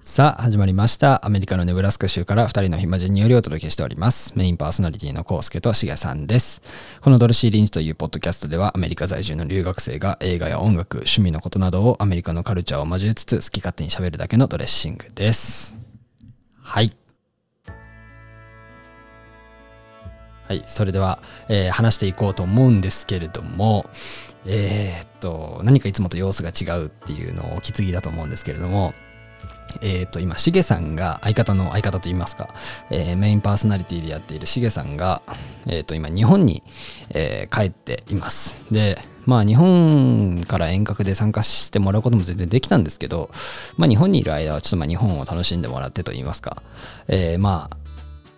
さあ始まりました。アメリカのネブラスカ州から2人の暇人によりお届けしております。メインパーソナリティのコウスケとしげさんです。このドルシー・リンチというポッドキャストではアメリカ在住の留学生が映画や音楽趣味のことなどをアメリカのカルチャーを交えつつ好き勝手に喋るだけのドレッシングです。はい。はい。それでは、えー話していこうと思うんですけれどもえーっと何かいつもと様子が違うっていうのをお気づきだと思うんですけれどもえー、と今しげさんが相方の相方といいますか、えーメインパーソナリティでやっているしげさんが、えー、と今日本に、え帰っています。でまあ日本から遠隔で参加してもらうことも全然できたんですけど、まあ、日本にいる間はちょっとまあ日本を楽しんでもらってといいますか、えまあ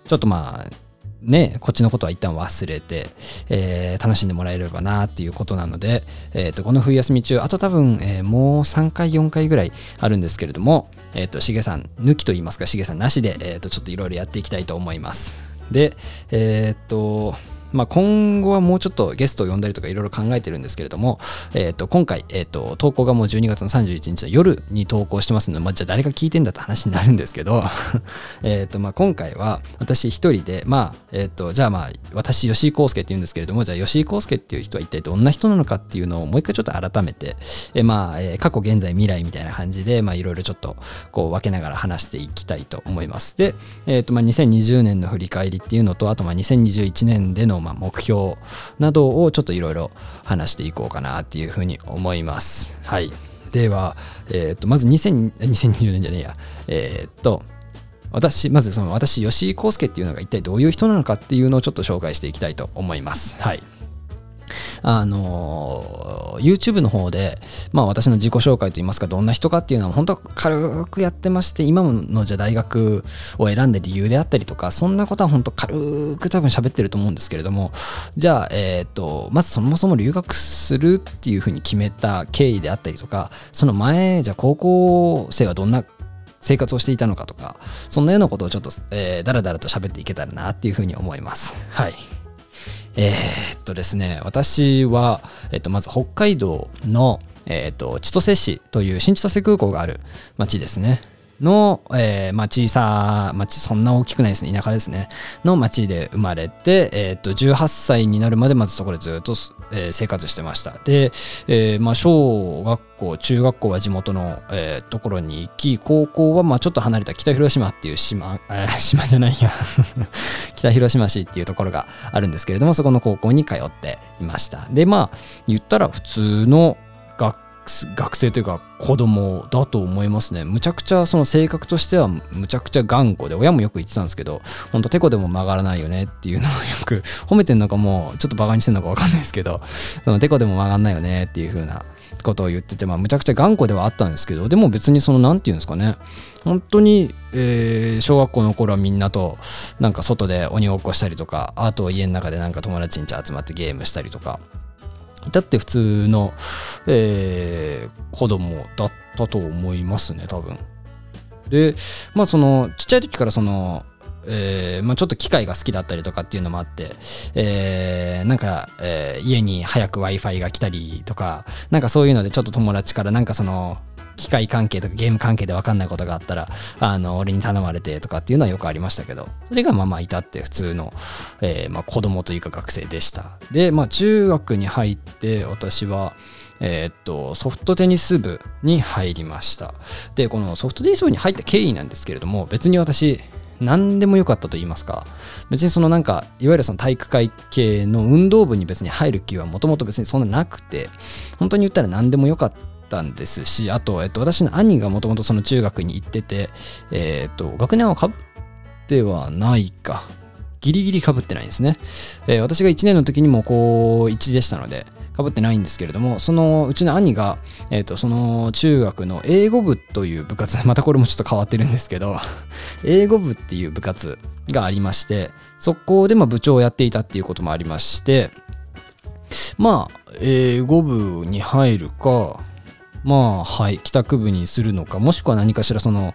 ちょっとまあね、こっちのことは一旦忘れて、えー楽しんでもらえればなっていうことなので、えーとこの冬休み中あと多分、えーもう3回4回ぐらいあるんですけれども、えー、としげさん抜きと言いますかしげさんなしで、えー、とちょっといろいろやっていきたいと思います。でえっ、とまあ、今後はもうちょっとゲストを呼んだりとかいろいろ考えてるんですけれども、えー、と今回、えー、と投稿がもう12月の31日の夜に投稿してますので、まあ、じゃあ誰が聞いてんだって話になるんですけど えとまあ今回は私一人で、まあえー、とじゃあまあ私吉井康介っていうんですけれどもじゃあ吉井康介っていう人は一体どんな人なのかっていうのをもう一回ちょっと改めて、えーまあえー過去現在未来みたいな感じでまあいろいろちょっとこう分けながら話していきたいと思います。で、えーとまあ、2020年の振り返りっていうのとあとまあ2021年でのまあ目標などをちょっといろいろ話していこうかなっていうふうに思います。はい。では、えー、とまず2020年じゃねえや。えっ、と私まずその私吉井康介っていうのが一体どういう人なのかっていうのをちょっと紹介していきたいと思います。はい。あの YouTube の方で、まあ、私の自己紹介といいますかどんな人かっていうのは本当は軽くやってまして今のじゃ大学を選んだ理由であったりとかそんなことは本当軽く多分喋ってると思うんですけれどもじゃあ、えー、とまずそもそも留学するっていうふうに決めた経緯であったりとかその前じゃあ高校生はどんな生活をしていたのかとかそんなようなことをちょっと、えー、だらだらと喋っていけたらなっていうふうに思います。はい。えーっとですね、私は、えっと、まず北海道の、えーっと、千歳市という新千歳空港がある町ですね。の、えーまあ、小さ町、そんな大きくないですね、田舎ですね、の町で生まれて、えー、と18歳になるまでまずそこでずっと、えー生活してました。で、えまあ、小学校、中学校は地元の、えところに行き、高校はまあちょっと離れた北広島っていう島、え 島じゃないや、北広島市っていうところがあるんですけれども、そこの高校に通っていました。で、まあ、言ったら普通の学生というか子供だと思いますね。むちゃくちゃその性格としてはむちゃくちゃ頑固で親もよく言ってたんですけどほんとてこでも曲がらないよねっていうのをよく 褒めてんのかもうちょっとバカにしてんのか分かんないですけどそのてこでも曲がんないよねっていう風なことを言っててまあむちゃくちゃ頑固ではあったんですけどでも別にその何て言うんですかね。本当に、えー小学校の頃はみんなとなんか外で鬼ごっこしたりとかあと家の中でなんか友達ん家集まってゲームしたりとかだって普通の、えー子供だったと思いますね多分。でまあそのちっちゃい時からそのえーまあ、ちょっと機械が好きだったりとかっていうのもあって、えーなんか、えー家に早く w i f i が来たりとかなんかそういうのでちょっと友達からなんかその機械関係とかゲーム関係で分かんないことがあったらあの俺に頼まれてとかっていうのはよくありましたけどそれがまあまあいたって普通の、えーまあ、子供というか学生でした。でまあ中学に入って私はえーっとソフトテニス部に入りました。でこのソフトテニス部に入った経緯なんですけれども別に私何でもよかったと言いますか別にそのなんかいわゆるその体育会系の運動部に別に入る気はもともと別にそんななくて本当に言ったら何でもよかったんですしあと、えっと、私の兄がもともとその中学に行ってて、えっと学年はかぶってはないか。ギリギリかぶってないんですね、えー私が1年の時にも高1でしたのでかぶってないんですけれどもそのうちの兄が、えー、とその中学の英語部という部活 またこれもちょっと変わってるんですけど 英語部っていう部活がありましてそこでま部長をやっていたっていうこともありましてまあ英語部に入るかまあはい帰宅部にするのかもしくは何かしらその、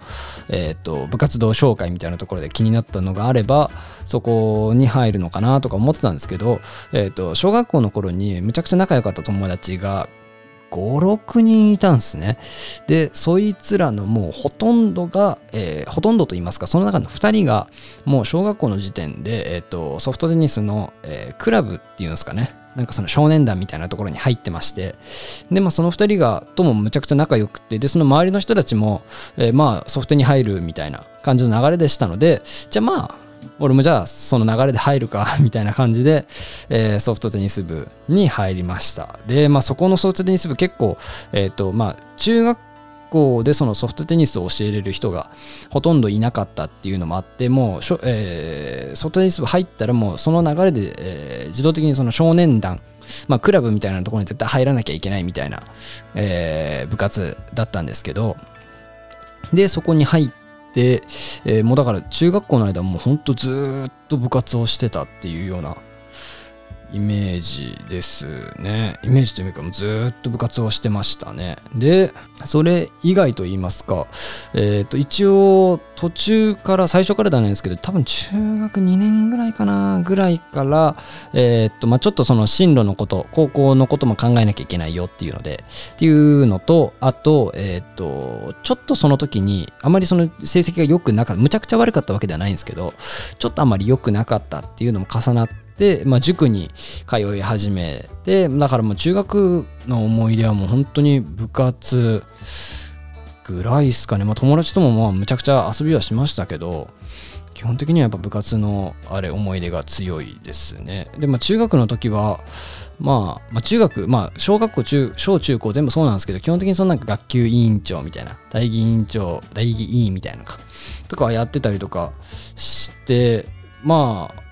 えーと、部活動紹介みたいなところで気になったのがあればそこに入るのかなとか思ってたんですけど、えーと、小学校の頃にむちゃくちゃ仲良かった友達が56人いたんですね。でそいつらのもうほとんどが、えー、ほとんどと言いますかその中の2人がもう小学校の時点で、えーと、ソフトテニスの、えー、クラブっていうんですかね。なんかその少年団みたいなところに入ってましてでまあその2人がともむちゃくちゃ仲良くてでその周りの人たちも、えー、まあソフトに入るみたいな感じの流れでしたのでじゃあまあ俺もじゃあその流れで入るか みたいな感じで、えー、ソフトテニス部に入りました。でまあそこのソフトテニス部結構えっ、ー、とまあ中学校でそのソフトテニスを教えれる人がほとんどいなかったっていうのもあってもうしょ、えー、ソフトテニス部入ったらもうその流れで、えー、自動的にその少年団まあ、クラブみたいなところに絶対入らなきゃいけないみたいな、えー、部活だったんですけどでそこに入って、えー、もうだから中学校の間もうほんとずっと部活をしてたっていうようなイメージですね。イメージというか、ずっと部活をしてましたね。で、それ以外と言いますか、えっ、ー、と、一応、途中から、最初からではないんですけど、多分中学2年ぐらいかな、ぐらいから、えっ、ー、と、まあちょっとその進路のこと、高校のことも考えなきゃいけないよっていうので、っていうのと、あと、えっ、ー、と、ちょっとその時に、あまりその成績が良くなかった、むちゃくちゃ悪かったわけではないんですけど、ちょっとあまり良くなかったっていうのも重なって、で、まあ、塾に通い始めてだからもう中学の思い出はもう本当に部活ぐらいですかね、まあ、友達ともまあむちゃくちゃ遊びはしましたけど基本的にはやっぱ部活のあれ思い出が強いですね。で、まあ、中学の時はまあ、まあ、中学、まあ、小学校中、小中高全部そうなんですけど、基本的にそのなんか学級委員長みたいな、大議委員長、大議委員みたいなのか、とかやってたりとかして、まあ、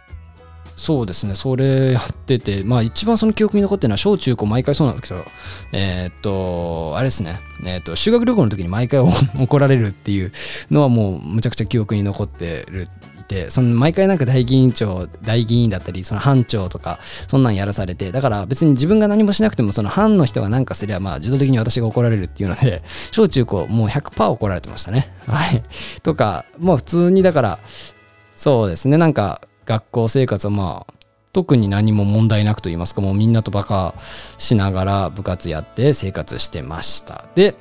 そうですね、それやってて、まあ一番その記憶に残ってるのは小中高毎回そうなんですけど、えー、っと、あれですね、えー、っと、修学旅行の時に毎回 怒られるっていうのはもうむちゃくちゃ記憶に残ってる。てその毎回なんか大議員長大議員だったりその班長とかそんなんやらされてだから別に自分が何もしなくてもその班の人が何かすればまあ自動的に私が怒られるっていうので 小中高もう100%怒られてましたね。はい。とかもう普通にだからそうですね。なんか学校生活はまあ特に何も問題なくと言いますかもうみんなとバカしながら部活やって生活してました。で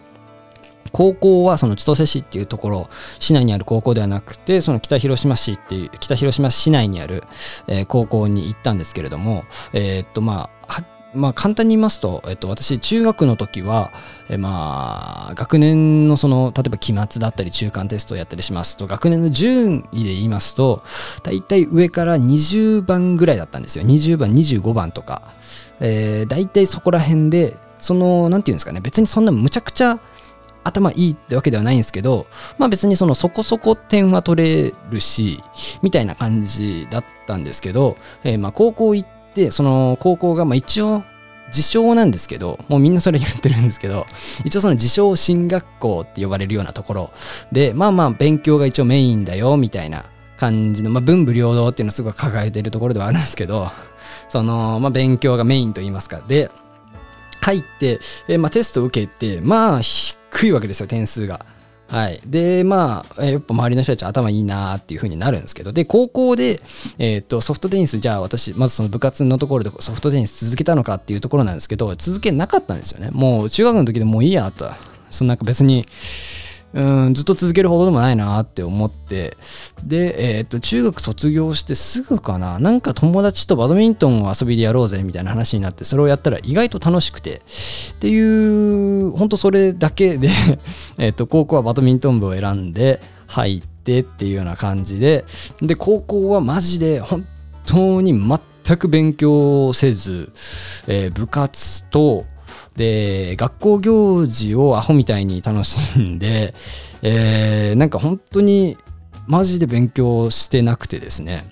高校はその千歳市っていうところ市内にある高校ではなくてその北広島市っていう北広島市内にある、えー、高校に行ったんですけれどもえー、っとまあはっまあ、簡単に言いますと、えっと、私中学の時は、えまあ、学年のその例えば期末だったり中間テストをやったりしますと学年の順位で言いますと大体上から20番ぐらいだったんですよ。20番25番とか、えー、大体そこら辺でその何て言うんですかね別にそんなむちゃくちゃ頭いいってわけではないんですけど、まあ別にそのそこそこ点は取れるし、みたいな感じだったんですけど、えー、まあ高校行っでその高校がまあ一応自称なんですけどもうみんなそれ言ってるんですけど 一応その自称進学校って呼ばれるようなところでまあまあ勉強が一応メインだよみたいな感じの、まあ、文武両道っていうのをすごい抱えてるところではあるんですけどその、まあ、勉強がメインと言いますかで入って、えまあ、テスト受けてまあ低いわけですよ点数が。はい。で、まあ、やっぱ周りの人たち頭いいなっていう風になるんですけど、で、高校で、えっ、と、ソフトテニス、じゃあ私、まずその部活のところでソフトテニス続けたのかっていうところなんですけど、続けなかったんですよね。もう中学の時でもういいやと。そのなんか別に、うんずっと続けるほどでもないなって思って。で、えー、と中学卒業してすぐかな。なんか友達とバドミントンを遊びでやろうぜみたいな話になってそれをやったら意外と楽しくて。っていう本当それだけで えと高校はバドミントン部を選んで入ってっていうような感じで。で高校はマジで本当に全く勉強せず、えー、部活とで学校行事をアホみたいに楽しんで、えー、なんか本当にマジで勉強してなくてですね。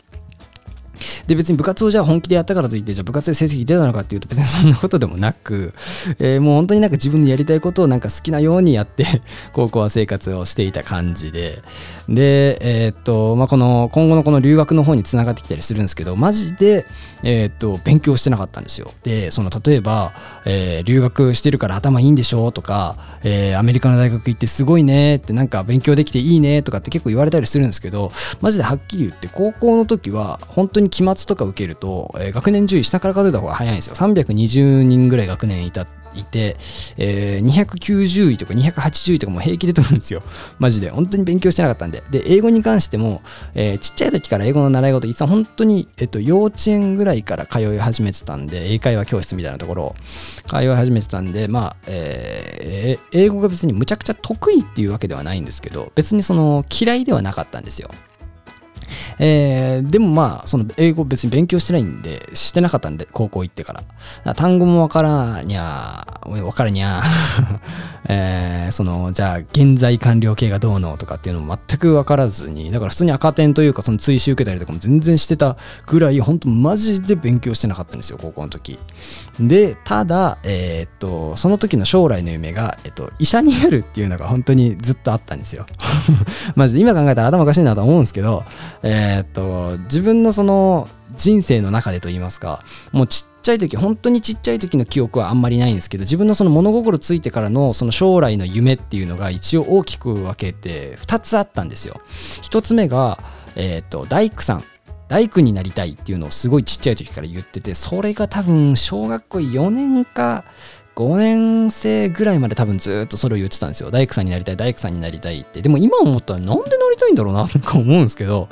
で別に部活をじゃあ本気でやったからといってじゃあ部活で成績出たのかっていうと別にそんなことでもなく、えー、もう本当になんか自分のやりたいことをなんか好きなようにやって 高校は生活をしていた感じで。でえー、っとまあこの今後のこの留学の方につながってきたりするんですけどマジでえー、っと勉強してなかったんですよ。でその例えば、えー、留学してるから頭いいんでしょとか、えー、アメリカの大学行ってすごいねってなんか勉強できていいねとかって結構言われたりするんですけどマジではっきり言って高校の時は本当に期末とか受けると、えー、学年順位下から数えた方が早いんですよ。320人ぐらい学年いたいて、えー、290位とか280位とかも平気で取るんですよ。マジで。本当に勉強してなかったんで。で、英語に関しても、えー、ちっちゃい時から英語の習い事、いつも本当に、えっと、幼稚園ぐらいから通い始めてたんで、英会話教室みたいなところ通い始めてたんで、まあ、えー、英語が別にむちゃくちゃ得意っていうわけではないんですけど、別にその嫌いではなかったんですよ。えー、でもまあ、その英語別に勉強してないんで、してなかったんで、高校行ってから。から単語もわからにゃわからにゃ えー、その、じゃあ、現在完了形がどうのとかっていうのも全くわからずに、だから普通に赤点というか、その追試受けたりとかも全然してたぐらい、本当マジで勉強してなかったんですよ、高校の時。で、ただ、えー、っと、その時の将来の夢が、えっと、医者になるっていうのが本当にずっとあったんですよ。マジで今考えたら頭おかしいなと思うんですけど、えー、っと、自分のその人生の中でと言いますか、もうちっちゃい時、本当にちっちゃい時の記憶はあんまりないんですけど、自分のその物心ついてからのその将来の夢っていうのが一応大きく分けて2つあったんですよ。1つ目が、えー、っと、大工さん。大工になりたいっていうのをすごいちっちゃい時から言ってて、それが多分小学校4年か5年生ぐらいまで多分ずっとそれを言ってたんですよ。大工さんになりたい、大工さんになりたいって。でも今思ったらなんでなりたいんだろうな とか思うんですけど、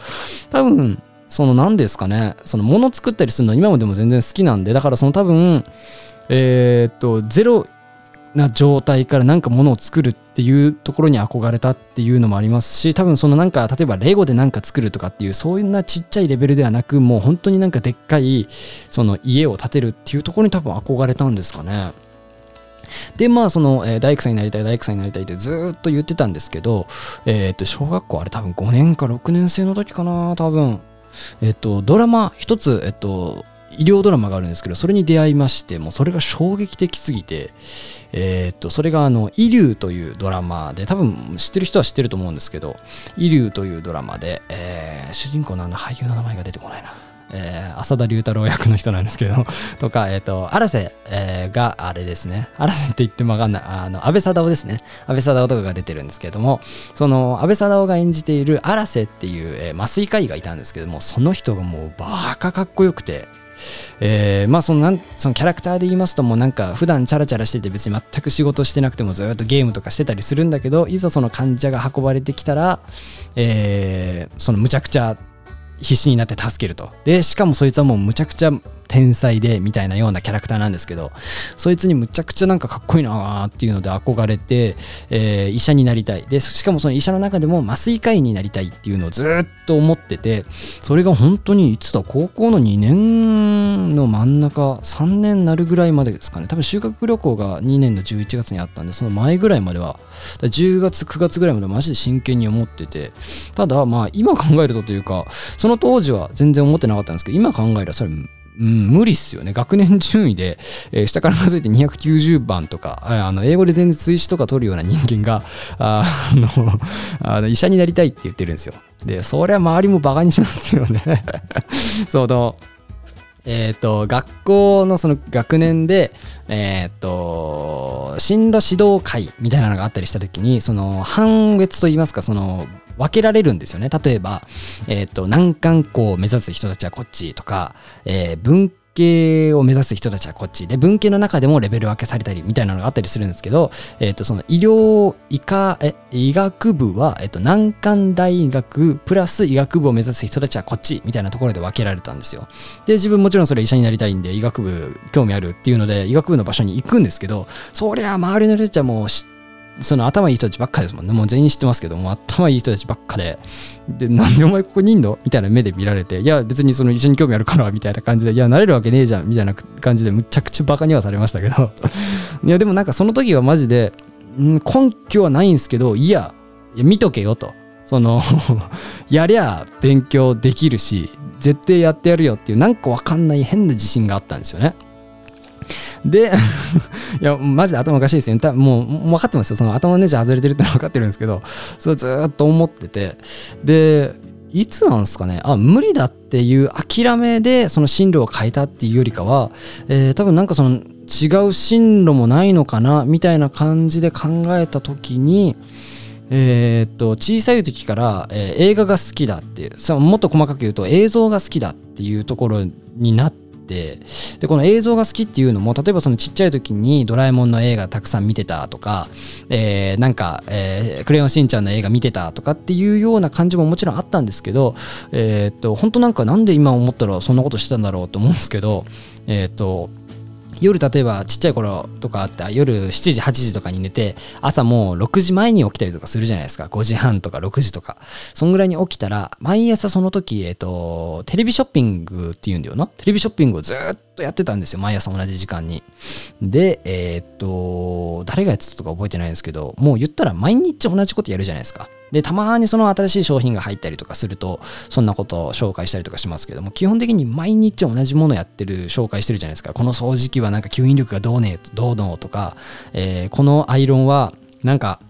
多分、その何ですかね、その物作ったりするの今もでも全然好きなんで、だからその多分、えー、っと、ゼロな状態からなんか物を作るっていうところに憧れたっていうのもありますし多分そのなんか例えばレゴで何か作るとかっていうそういうなちっちゃいレベルではなくもう本当になんかでっかいその家を建てるっていうところに多分憧れたんですかね。で、まあ、その、えー、大工さんになりたい、大工さんになりたいってずっと言ってたんですけど、えっ、と、小学校あれ多分5年か6年生の時かな、多分。えっ、と、ドラマ一つ、えっ、と、医療ドラマがあるんですけど、それに出会いまして、もうそれが衝撃的すぎて、えー、っと、それがあの、イリューというドラマで、多分知ってる人は知ってると思うんですけど、イリューというドラマで、えー、主人公のあの俳優の名前が出てこないな。えー、浅田龍太郎役の人なんですけど、とか、えっ、ー、と、荒瀬、えー、があれですね。荒瀬って言ってもわかんない。あの、安倍貞夫ですね。安倍貞夫とかが出てるんですけども、その、安倍貞夫が演じている荒瀬っていう、えー、麻酔科医がいたんですけども、その人がもうバカかっこよくて、えー、まあそのなんそのキャラクターで言いますともうなんか普段チャラチャラしてて別に全く仕事してなくてもずっとゲームとかしてたりするんだけどいざその患者が運ばれてきたら、えー、そのむちゃくちゃ必死になって助けると。で、しかもそいつはもうむちゃくちゃ天才でみたいなようなキャラクターなんですけどそいつにむちゃくちゃなんかかっこいいなーっていうので憧れて、えー、医者になりたい。でしかもその医者の中でも麻酔科医になりたいっていうのをずっと思っててそれが本当にいつだ高校の2年の真ん中3年なるぐらいまでですかね。多分修学旅行が2年の11月にあったんでその前ぐらいまでは10月9月ぐらいまでマジで真剣に思ってて。ただまあ今考えるとというかそのその当時は全然思ってなかったんですけど今考えればそれうん、無理っすよね。学年順位で、えー、下から数えて290番とか、あの英語で全然追試とか取るような人間が、あのあの医者になりたいって言ってるんですよ。で、そりゃ周りもバカにしますよね その、えっ、ー、と、学校のその学年で、えっ、ー、と、進路指導会みたいなのがあったりした時に、その、判別といいますか、その、分けられるんですよね。例えば、えっ、ー、と、難関校を目指す人たちはこっちとか、えー、文系を目指す人たちはこっちで文系の中でもレベル分けされたりみたいなのがあったりするんですけど、えっ、ー、とその医療医科え医学部は、えっ、と難関大学プラス医学部を目指す人たちはこっちみたいなところで分けられたんですよで自分もちろんそれ医者になりたいんで医学部興味あるっていうので医学部の場所に行くんですけどそりゃ周りの人たちはもう知ってその頭いい人たちばっかですもんね。もう全員知ってますけども、頭いい人たちばっかで、で、なんでお前ここにいんのみたいな目で見られて、いや、別にその一緒に興味あるから、みたいな感じで、いや、なれるわけねえじゃん、みたいな感じで、むちゃくちゃバカにはされましたけど、いや、でもなんかその時はマジで、ん根拠はないんですけど、いや、いや見とけよと。その やりゃ勉強できるし、絶対やってやるよっていうなんかわかんない変な自信があったんですよね。で いやマジで頭おかしいですよ。多分もう分かってますよ。その頭のネジ外れてるってのは分かってるんですけどそれずっと思ってて。でいつなんですかね。あ無理だっていう諦めでその進路を変えたっていうよりかは、えー、多分なんかその違う進路もないのかなみたいな感じで考えた時にえー、っと小さい時から、えー、映画が好きだっていうもっと細かく言うと映像が好きだっていうところになっててでこの映像が好きっていうのも例えばそのちっちゃい時にドラえもんの映画たくさん見てたとか、えー、なんか、えー、クレヨンしんちゃんの映画見てたとかっていうような感じももちろんあったんですけどえー、っと本当なんかなんで今思ったらそんなことしてたんだろうと思うんですけどえー、っと夜例えばちっちゃい頃とかあった夜7時8時とかに寝て朝もう6時前に起きたりとかするじゃないですか。5時半とか6時とか。そんぐらいに起きたら毎朝その時えっ、ー、とテレビショッピングっていうんだよな。テレビショッピングをずっとやってたんですよ。毎朝同じ時間に。でえっ、と誰がやってたとか覚えてないんですけどもう言ったら毎日同じことやるじゃないですか。で、たまにその新しい商品が入ったりとかすると、そんなことを紹介したりとかしますけども、基本的に毎日同じものやってる、紹介してるじゃないですか。この掃除機はなんか吸引力がどうねどうのとか、えー、このアイロンはなんか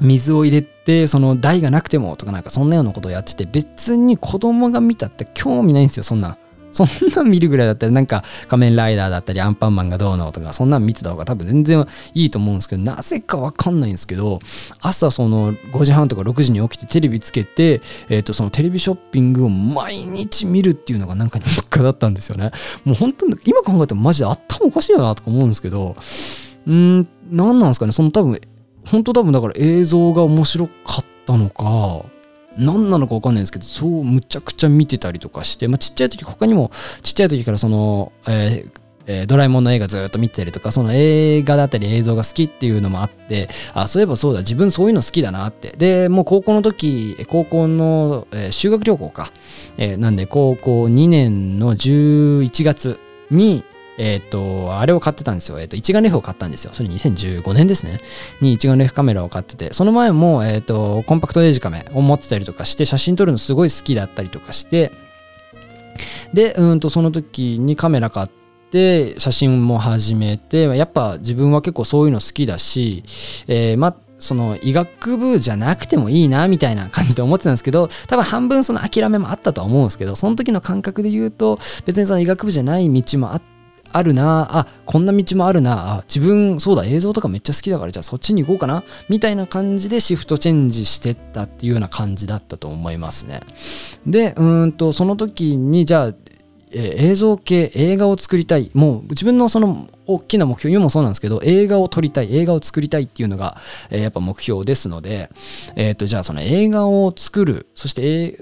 水を入れてその台がなくてもとかなんかそんなようなことをやってて別に子供が見たって興味ないんですよそんな。そんなん見るぐらいだったらなんか仮面ライダーだったりアンパンマンがどうのとかそんなん見てた方が多分全然いいと思うんですけどなぜかわかんないんですけど朝その5時半とか6時に起きてテレビつけて、えー、とそのテレビショッピングを毎日見るっていうのがなんか日課だったんですよね。もう本当に今考えてもマジで頭おかしいよなとか思うんですけどうん何なんですかね。その多分本当多分だから映像が面白かったのか何なのか分かんないんですけどそうむちゃくちゃ見てたりとかして、まあ、ちっちゃい時他にもちっちゃい時からその、えーえー、ドラえもんの映画ずっと見てたりとかその映画だったり映像が好きっていうのもあってあそういえばそうだ自分そういうの好きだなって。でもう高校の時高校の、えー、修学旅行か、えー、なんで高校2年の11月にえっ、ー、と、あれを買ってたんですよ。えっ、ー、と、一眼レフを買ったんですよ。それ2015年ですね。に一眼レフカメラを買ってて、その前も、えっ、ー、と、コンパクトデジカメを持ってたりとかして、写真撮るのすごい好きだったりとかして、で、うんと、その時にカメラ買って、写真も始めて、やっぱ自分は結構そういうの好きだし、えー、まその医学部じゃなくてもいいなみたいな感じで思ってたんですけど多分半分その諦めもあったとは思うんですけどその時の感覚で言うと別にその医学部じゃない道もあっあるな。あこんな道もあるな。あ自分そうだ映像とかめっちゃ好きだからじゃあそっちに行こうかな。みたいな感じでシフトチェンジしてったっていうような感じだったと思いますね。でうんとその時にじゃあえ映像系映画を作りたい。もう自分のその大きな目標にもそうなんですけど映画を撮りたい映画を作りたいっていうのが、えー、やっぱ目標ですので、えーと、じゃあその映画を作るそして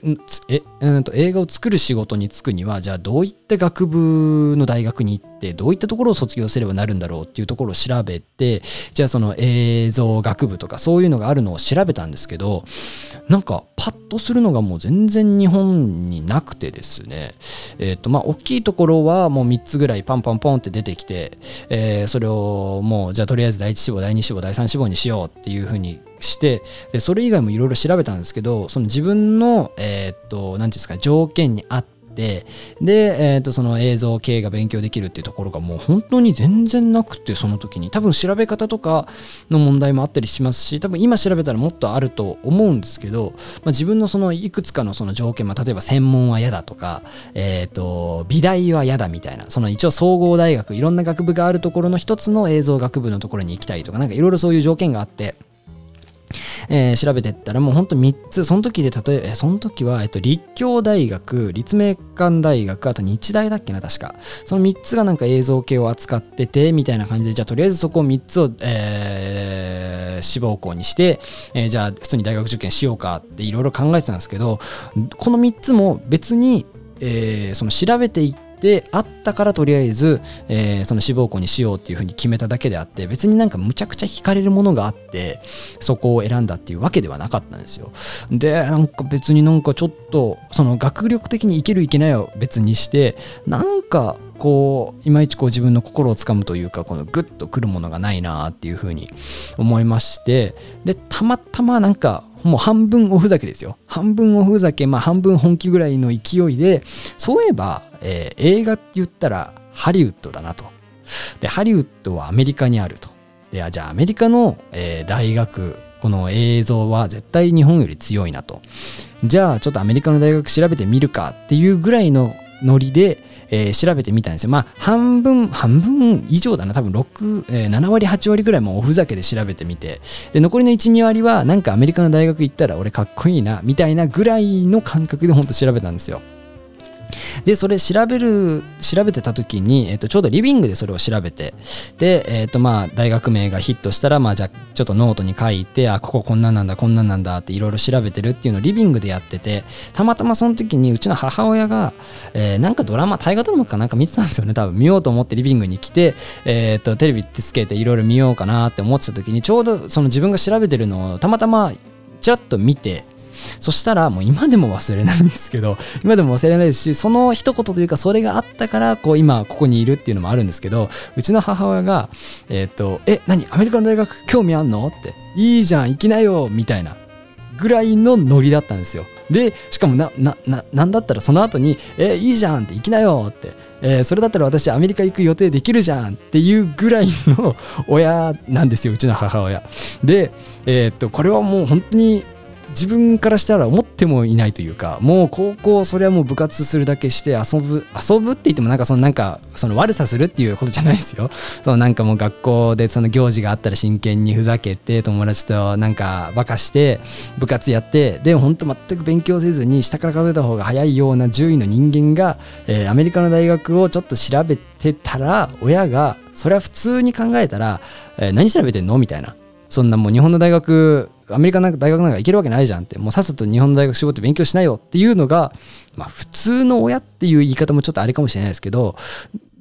えうんと映画を作る仕事に就くにはじゃあどういった学部の大学に行ってどういったところを卒業すればなるんだろうっていうところを調べてじゃあその映像学部とかそういうのがあるのを調べたんですけどなんかパッとするのがもう全然日本になくてですね。えっ、ー、とまあ大きいところはもう3つぐらいパンパンポンって出てきてえー、それをもうじゃあとりあえず第一志望第二志望第三志望にしようっていうふうにしてでそれ以外もいろいろ調べたんですけどその自分のえー、っと何ていうんですか条件に合ってで、えー、とその映像系が勉強できるっていうところがもう本当に全然なくてその時に。多分調べ方とかの問題もあったりしますし多分今調べたらもっとあると思うんですけど、まあ、自分のそのいくつかのその条件、まあ、例えば専門は嫌だとか、えー、と美大は嫌だみたいなその一応総合大学いろんな学部があるところの一つの映像学部のところに行きたいとかなんかいろいろそういう条件があってえー、調べてったらもうほんと3つその時で例えばその時は、えっと、立教大学立命館大学あと日大だっけな確か。その3つがなんか映像系を扱っててみたいな感じでじゃあとりあえずそこを3つを、えー、志望校にして、えー、じゃあ普通に大学受験しようかっていろいろ考えてたんですけどこの3つも別に、えー、その調べていってであったからとりあえず、えー、その志望校にしようっていうふうに決めただけであって別になんかむちゃくちゃ惹かれるものがあってそこを選んだっていうわけではなかったんですよ。でなんか別になんかちょっとその学力的にいけるいけないを別にしてなんかこういまいちこう自分の心をつかむというかこのグッとくるものがないなっていうふうに思いましてでたまたまなんかもう半分おふざけですよ。半分おふざけ、まあ半分本気ぐらいの勢いで、そういえば、えー、映画って言ったらハリウッドだなと。で、ハリウッドはアメリカにあると。で、じゃあアメリカの、えー、大学、この映像は絶対日本より強いなと。じゃあちょっとアメリカの大学調べてみるかっていうぐらいのノリで、えー、調べてみたんですよ。まあ、半分、半分以上だな。多分6、えー、7割、8割ぐらいもおふざけで調べてみて、で、残りの1、2割は、なんかアメリカの大学行ったら俺かっこいいな、みたいなぐらいの感覚でほんと調べたんですよ。で、それ調べる、調べてた時に、えっ、と、ちょうどリビングでそれを調べて、で、えっ、と、まあ、大学名がヒットしたら、まあ、じゃ、ちょっとノートに書いて、あ、こここんなんなんだ、こんなんなんだっていろいろ調べてるっていうのをリビングでやってて、たまたまその時にうちの母親が、えー、なんかドラマ、大河ドラマかなんか見てたんですよね、多分。見ようと思ってリビングに来て、えっ、と、テレビつけていろいろ見ようかなって思ってた時に、ちょうどその自分が調べてるのをたまたまちらっと見て、そしたらもう今でも忘れないんですけど 今でも忘れないですしその一言というかそれがあったからこう今ここにいるっていうのもあるんですけどうちの母親がえっ、ー、と「え何？アメリカの大学？興味あんの?」って「いいじゃん行きなよ」みたいなぐらいのノリだったんですよ。で、しかもな、な、な、なんだったらその後に、えいいじゃんって行きなよって、えー、それだったら私アメリカ行く予定できるじゃんっていうぐらいの 親なんですよ、うちの母親。で、えー、っと、これはもう本当に自分からしたら思ってもいないというかもう高校それはもう部活するだけして遊ぶ遊ぶって言ってもなんかそのなんかその悪さするっていうことじゃないですよ。そのなんかもう学校でその行事があったら真剣にふざけて友達となんかバカして部活やってで本当全く勉強せずに下から数えた方が早いような獣医の人間が、えー、アメリカの大学をちょっと調べてたら親がそれは普通に考えたら、えー、何調べてんの？みたいな。そんなもう日本の大学アメリカなんか大学なんか行けるわけないじゃんって。もうさっさと日本の大学絞って勉強しないよっていうのが、まあ、普通の親っていう言い方もちょっとあれかもしれないですけど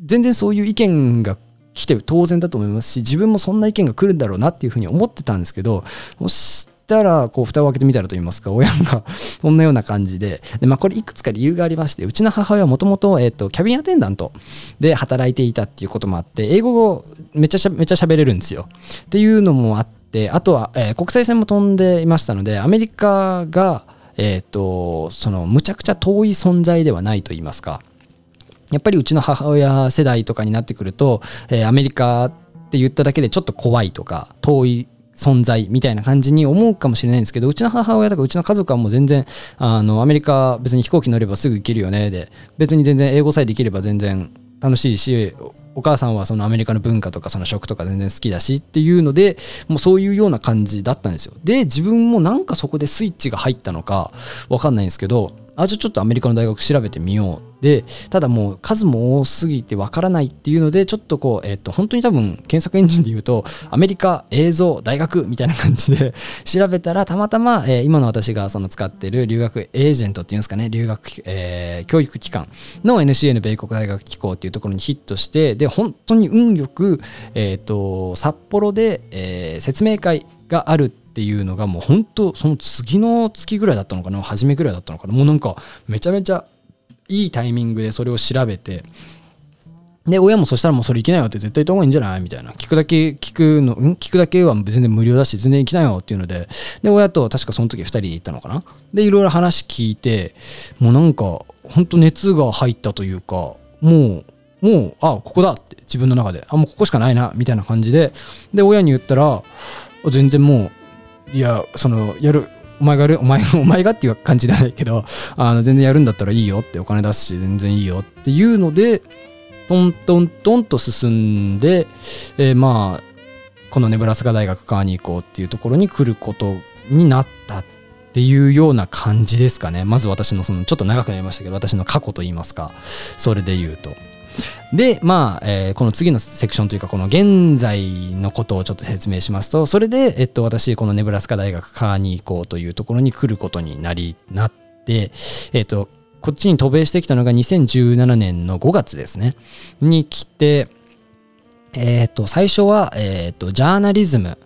全然そういう意見が来て当然だと思いますし自分もそんな意見が来るんだろうなっていうふうに思ってたんですけどそしたらこう蓋を開けてみたらと言いますか親が そんなような感じで。で、まあ、これいくつか理由がありましてうちの母親はもともとキャビンアテンダントで働いていたっていうこともあって英語をめちゃしゃめちゃ喋れるんですよ。っていうのもあってであとは、えー、国際線も飛んでいましたのでアメリカが、えーと、そのむちゃくちゃ遠い存在ではないと言いますか。やっぱりうちの母親世代とかになってくると、えー、アメリカって言っただけでちょっと怖いとか遠い存在みたいな感じに思うかもしれないんですけどうちの母親とかうちの家族はもう全然あのアメリカ別に飛行機乗ればすぐ行けるよねで別に全然英語さえできれば全然楽しいしお母さんはそのアメリカの文化とかその食とか全然好きだしっていうのでもうそういうような感じだったんですよ。で自分もなんかそこでスイッチが入ったのかわかんないんですけどあじゃあちょっとアメリカの大学調べてみよう。でただもう数も多すぎてわからないっていうのでちょっとこう、えっと、本当に多分検索エンジンで言うとアメリカ映像大学みたいな感じで 調べたらたまたま、えー、今の私がその使ってる留学エージェントっていうんですかね留学、えー、教育機関の NCN 米国大学機構っていうところにヒットしてで本当に運よく、えっと札幌で、え、説明会があるってていうのがもう本当その次の月ぐらいだったのかな。初めぐらいだったのかな。もうなんかめちゃめちゃいいタイミングでそれを調べて。で親もそしたらもうそれ行きないよって絶対行った方がいいんじゃないみたいな。聞くだけ聞くのん？聞くだけは全然無料だし全然行きなよっていうので。で親と確かその時2人で行ったのかな。でいろいろ話聞いてもうなんか本当熱が入ったというかもうもうあここだって自分の中で。あもうここしかないなみたいな感じで。で親に言ったら全然もういやそのやるお前がやるお前お前がっていう感じじゃないけどあの全然やるんだったらいいよってお金出すし全然いいよっていうのでトントントンと進んで、えー、まあこのネブラスカ大学側に行こうっていうところに来ることになったっていうような感じですかねまず私のそのちょっと長くなりましたけど私の過去と言いますかそれで言うと。で、まあ、えー、この次のセクションというか、この現在のことをちょっと説明しますと、それで、えっと、私、このネブラスカ大学カーに行こうというところに来ることになり、なって、えっと、こっちに渡米してきたのが2017年の5月ですね。に来て、えっ、と、最初は、えっ、と、ジャーナリズム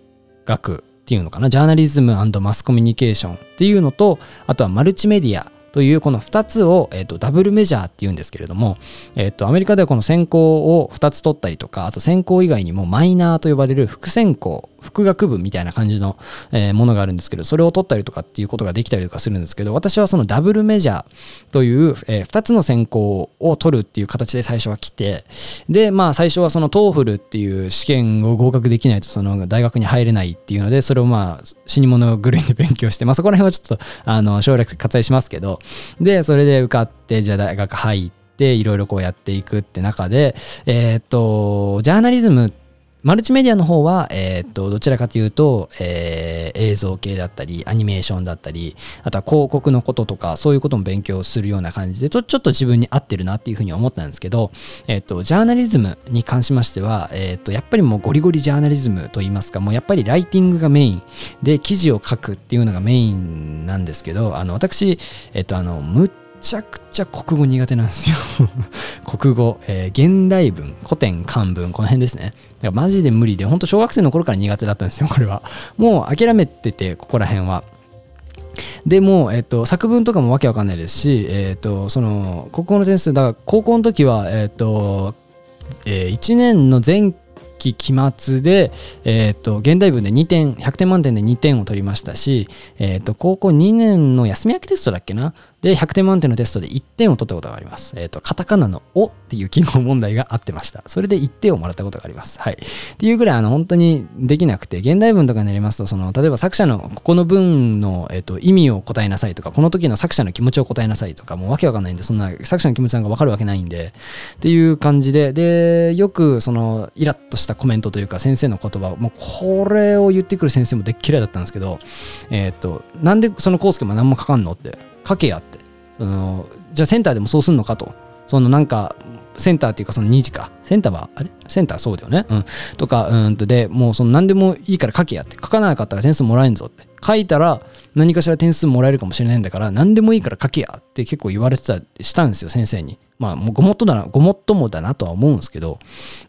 学っていうのかな？ジャーナリズムマスコミュニケーションっていうのと、あとはマルチメディアというこの2つを、えーと、ダブルメジャーっていうんですけれども、えーと、アメリカではこの専攻を2つ取ったりとかあと専攻以外にもマイナーと呼ばれる副専攻副学部みたいな感じの、えー、ものがあるんですけどそれを取ったりとかっていうことができたりとかするんですけど私はそのダブルメジャーという、えー、2つの専攻を取るっていう形で最初は来てでまあ最初はその TOEFL っていう試験を合格できないとその大学に入れないっていうのでそれをまあ死に物狂いで勉強して、まあ、そこら辺はちょっとあの省略割愛しますけどでそれで受かってじゃあ大学入っていろいろこうやっていくって中でえー、っとジャーナリズムってマルチメディアの方は、えー、っと、どちらかというと、えー、映像系だったり、アニメーションだったり、あとは広告のこととか、そういうことも勉強するような感じで、ちょっと自分に合ってるなっていうふうに思ったんですけど、えー、っと、ジャーナリズムに関しましては、えっと、やっぱりもうゴリゴリジャーナリズムといいますか、もうやっぱりライティングがメインで、記事を書くっていうのがメインなんですけど、あの、私、えっと、あの、むっちゃくちゃ国語苦手なんですよ 国語、えー、現代文、古典、漢文、この辺ですね。だからマジで無理で、本当小学生の頃から苦手だったんですよ、これは。もう諦めてて、ここら辺は。でもえっと、作文とかもわけわかんないですし、えっと、その国語の点数だから高校の時は、えっとえー、1年の前期期末で、えーと、現代文で2点100点満点で2点を取りましたし、えーと高校2年の休み明けテストだっけなで、100点満点のテストで1点を取ったことがあります。えっ、ー、と、カタカナのおっていう記号問題があってました。それで1点をもらったことがあります。はい。っていうぐらい、あの、本当にできなくて、現代文とかになりますと、その、例えば作者のここの文の、えっ、ー、と、意味を答えなさいとか、この時の作者の気持ちを答えなさいとか、もうわけわかんないんで、そんな作者の気持ちなんかわかるわけないんで、っていう感じで、で、よく、その、イラッとしたコメントというか、先生の言葉、もうこれを言ってくる先生もでっ嫌いだったんですけど、えっ、ー、と、なんでそのコースケも何も書かんのって、書けやって。そのじゃあセンターでもそうすんのかと。そのなんかセンターっていうかその2時か。センターはあれ？センターそうだよね。うん。とかうんとでもうその何でもいいから書けやって書かなかったら点数もらえんぞって。書いたら何かしら点数もらえるかもしれないんだから何でもいいから書けやって結構言われてたしたんですよ先生に。まあもうごもっとだなごもっともだなとは思うんですけど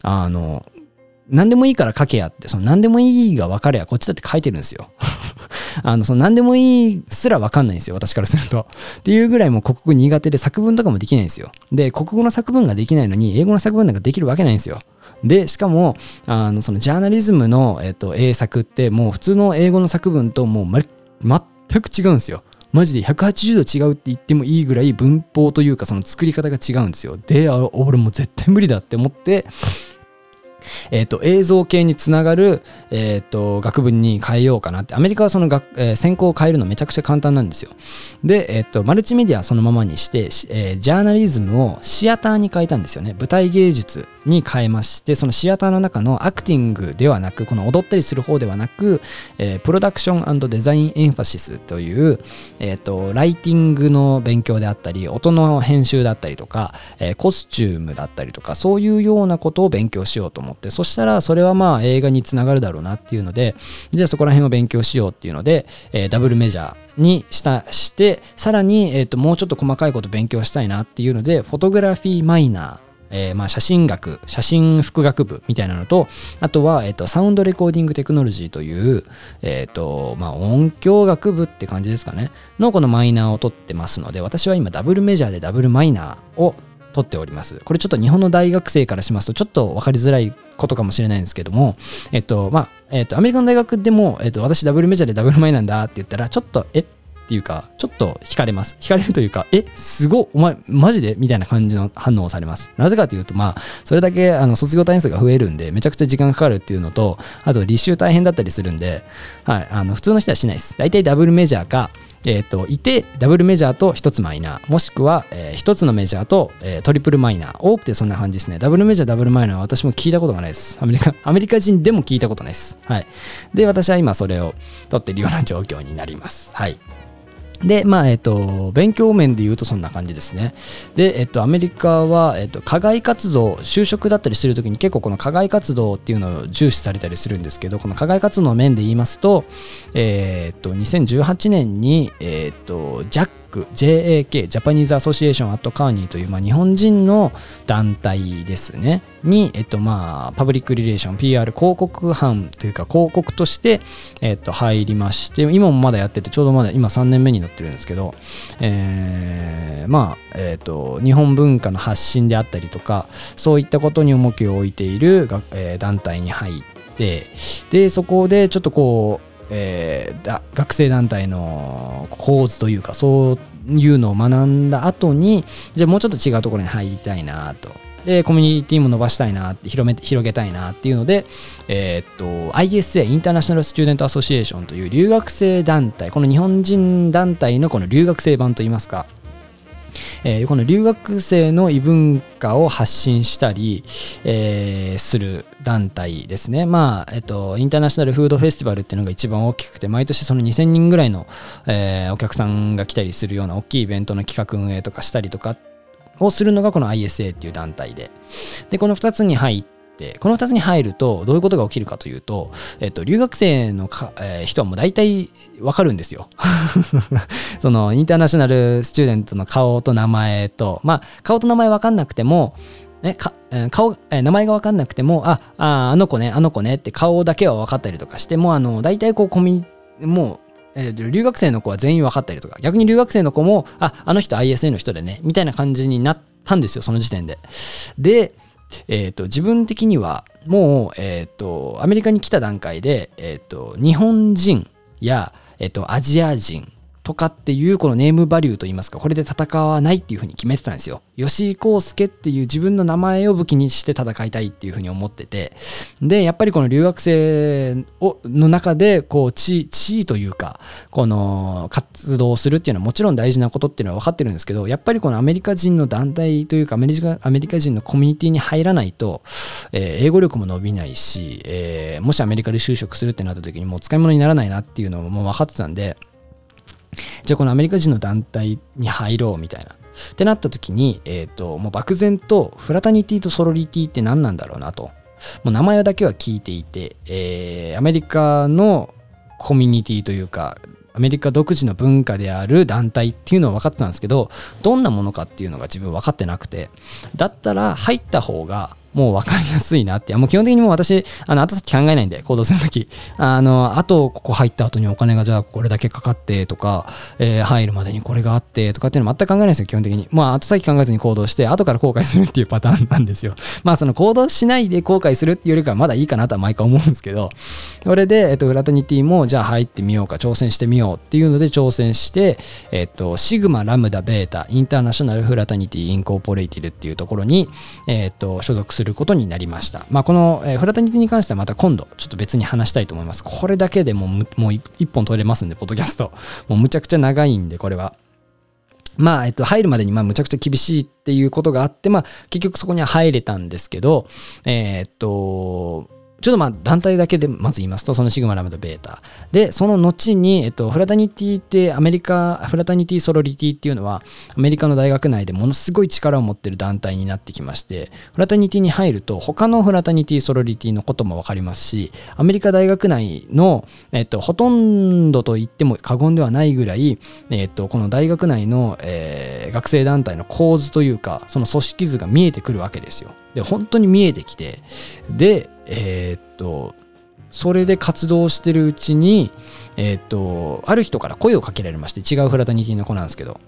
あの何でもいいから書けやって、その何でもいいが分かれや、こっちだって書いてるんですよ。あの、その何でもいいすら分かんないんですよ、私からすると。っていうぐらいもう国語苦手で作文とかもできないんですよ。で、国語の作文ができないのに、英語の作文なんかできるわけないんですよ。で、しかも、あの、そのジャーナリズムの、えっと、英作って、もう普通の英語の作文ともう、ま、全く違うんですよ。マジで180度違うって言ってもいいぐらい文法というかその作り方が違うんですよ。で、あ俺もう絶対無理だって思って、えっ、ー、と、映像系につながる、えっ、ー、と、学部に変えようかなって。アメリカはその学、えー、専攻を変えるのめちゃくちゃ簡単なんですよ。で、えっ、と、マルチメディアそのままにして、えジャーナリズムをシアターに変えたんですよね。舞台芸術に変えまして、そのシアターの中のアクティングではなく、この踊ったりする方ではなく、えプロダクションデザインエンファシスという、えっ、と、ライティングの勉強であったり、音の編集だったりとか、えコスチュームだったりとか、そういうようなことを勉強しようと思って、そしたらそれはまあ映画につながるだろうなっていうので、じゃあそこら辺を勉強しようっていうので、えー、ダブルメジャーにしたして、さらに、えー、ともうちょっと細かいこと勉強したいなっていうので、フォトグラフィーマイナー、えー、まあ写真学、写真副学部みたいなのと、あとは、えっ、と、サウンドレコーディングテクノロジーという、えっ、と、まあ音響学部って感じですかね、のこのマイナーを取ってますので、私は今ダブルメジャーでダブルマイナーを取っております。これちょっと日本の大学生からしますとちょっと分かりづらいことかもしれないんですけども、えっと、まあ、えっと、アメリカの大学でも、えっと、私ダブルメジャーでダブルマイなんだって言ったら、ちょっと、えっっていうか、ちょっと惹かれます。惹かれるというか、え、すごお前、マジで？みたいな感じの反応をされます。なぜかというと、まあ、それだけあの卒業単位数が増えるんで、めちゃくちゃ時間かかるっていうのと、あと、履修大変だったりするんで、はい、あの普通の人はしないです。大体ダブルメジャーか、えーと、いてダブルメジャーと1つマイナー。もしくは、えー、つのメジャーと、えー、トリプルマイナー。多くてそんな感じですね。ダブルメジャーダブルマイナーは私も聞いたことがないです。アメリカアメリカ人でも聞いたことないです。はい。で私は今それを取ってるような状況になります。はい。で、まあ、えっと、勉強面で言うとそんな感じですね。で、えっと、アメリカは、えっと、課外活動、就職だったりするときに結構この課外活動っていうのを重視されたりするんですけど、この課外活動の面で言いますと、えー、っと、2018年に、えー、っと、ジャッ JAK、ジャパニーズアソシエーションアットカーニーという、まあ、日本人の団体ですね、に、えっと、まあ、パブリックリレーション、PR 広告班というか、広告として、えっと、入りまして、今もまだやってて、ちょうどまだ今3年目になってるんですけど、えー、まあ、えっと、日本文化の発信であったりとか、そういったことに重きを置いている、えー、団体に入って、で、そこでちょっとこう、えー、学生団体の構図というかそういうのを学んだ後にじゃあもうちょっと違うところに入りたいなと。でコミュニティも伸ばしたいなって広め広げたいなっていうので、えー、っと ISA インターナショナル・スチューデント・アソシエーションという留学生団体。この日本人団体のこの留学生版といいますか。えー、この留学生の異文化を発信したり、えー、する団体ですね。まあ、えっと、インターナショナルフードフェスティバルっていうのが一番大きくて、毎年その2000人ぐらいの、えー、お客さんが来たりするような大きいイベントの企画運営とかしたりとかをするのがこの ISA っていう団体で。で、この2つに入って、この2つに入るとどういうことが起きるかというと、えっと、留学生のか、えー、人はもう大体わかるんですよ。そのインターナショナルスチューデントの顔と名前と、まあ、顔と名前わかんなくても、ね、か顔、え名前が分かんなくても、あ、ああの子ね、あの子ねって顔だけは分かったりとかして、もあの、大体こうコミュもう、えー、留学生の子は全員分かったりとか、逆に留学生の子も、あ、あの人 ISA の人でね、みたいな感じになったんですよ、その時点で。で、えっ、ー、と、自分的には、もう、えっ、ー、と、アメリカに来た段階で、えっ、と、日本人や、えっ、と、アジア人、とかっていうこのネームバリューといいますかこれで戦わないっていうふうに決めてたんですよ。吉井康介っていう自分の名前を武器にして戦いたいっていうふうに思っててでやっぱりこの留学生をの中でこう地位というかこの活動をするっていうのはもちろん大事なことっていうのは分かってるんですけどやっぱりこのアメリカ人の団体というかアメリカアメリカ人のコミュニティに入らないと、えー、英語力も伸びないし、えー、もしアメリカで就職するってなった時にもう使い物にならないなっていうのも分かってたんでじゃあこのアメリカ人の団体に入ろうみたいな。ってなった時に、えっ、ー、と、もう漠然とフラタニティとソロリティって何なんだろうなと。もう名前だけは聞いていて、えー、アメリカのコミュニティというか、アメリカ独自の文化である団体っていうのは分かってたんですけど、どんなものかっていうのが自分分かってなくて、だったら入った方がもう分かりやすいなって。もう基本的にもう私、あの、後先考えないんで、行動するとき。あの、あと、ここ入った後にお金がじゃあこれだけかかってとか、えー、入るまでにこれがあってとかっていうの全く考えないですよ、基本的に。まあ、後先考えずに行動して、後から後悔するっていうパターンなんですよ。まあ、その行動しないで後悔するっていうよりかはまだいいかなとは毎回思うんですけど、それで、えっと、フラタニティも、じゃあ入ってみようか、挑戦してみようっていうので挑戦して、えっと、シグマ、ラムダ、ベータ、インターナショナルフラタニティインコーポレイティルっていうところに、えっと、所属するることになりました。まあ、この、え、フラタニティに関してはまた今度ちょっと別に話したいと思います。これだけでもうもう一本取れますんで、ポッドキャスト。もうむちゃくちゃ長いんで、これは。まあ、えっと、入るまでに、まあ、むちゃくちゃ厳しいっていうことがあって、まあ、結局そこには入れたんですけど、えー、っと、ちょっとまあ団体だけでまず言いますと、そのシグマラムダベータ。で、その後に、えっと、フラタニティってアメリカ、フラタニティソロリティっていうのは、アメリカの大学内でものすごい力を持ってる団体になってきまして、フラタニティに入ると、他のフラタニティソロリティのこともわかりますし、アメリカ大学内の、えっと、ほとんどと言っても過言ではないぐらい、えっと、この大学内の、えー、学生団体の構図というか、その組織図が見えてくるわけですよ。で、本当に見えてきて、で、えー、っと、それで活動してるうちに、え、っと、ある人から声をかけられまして、違う fraternity の子なんですけど、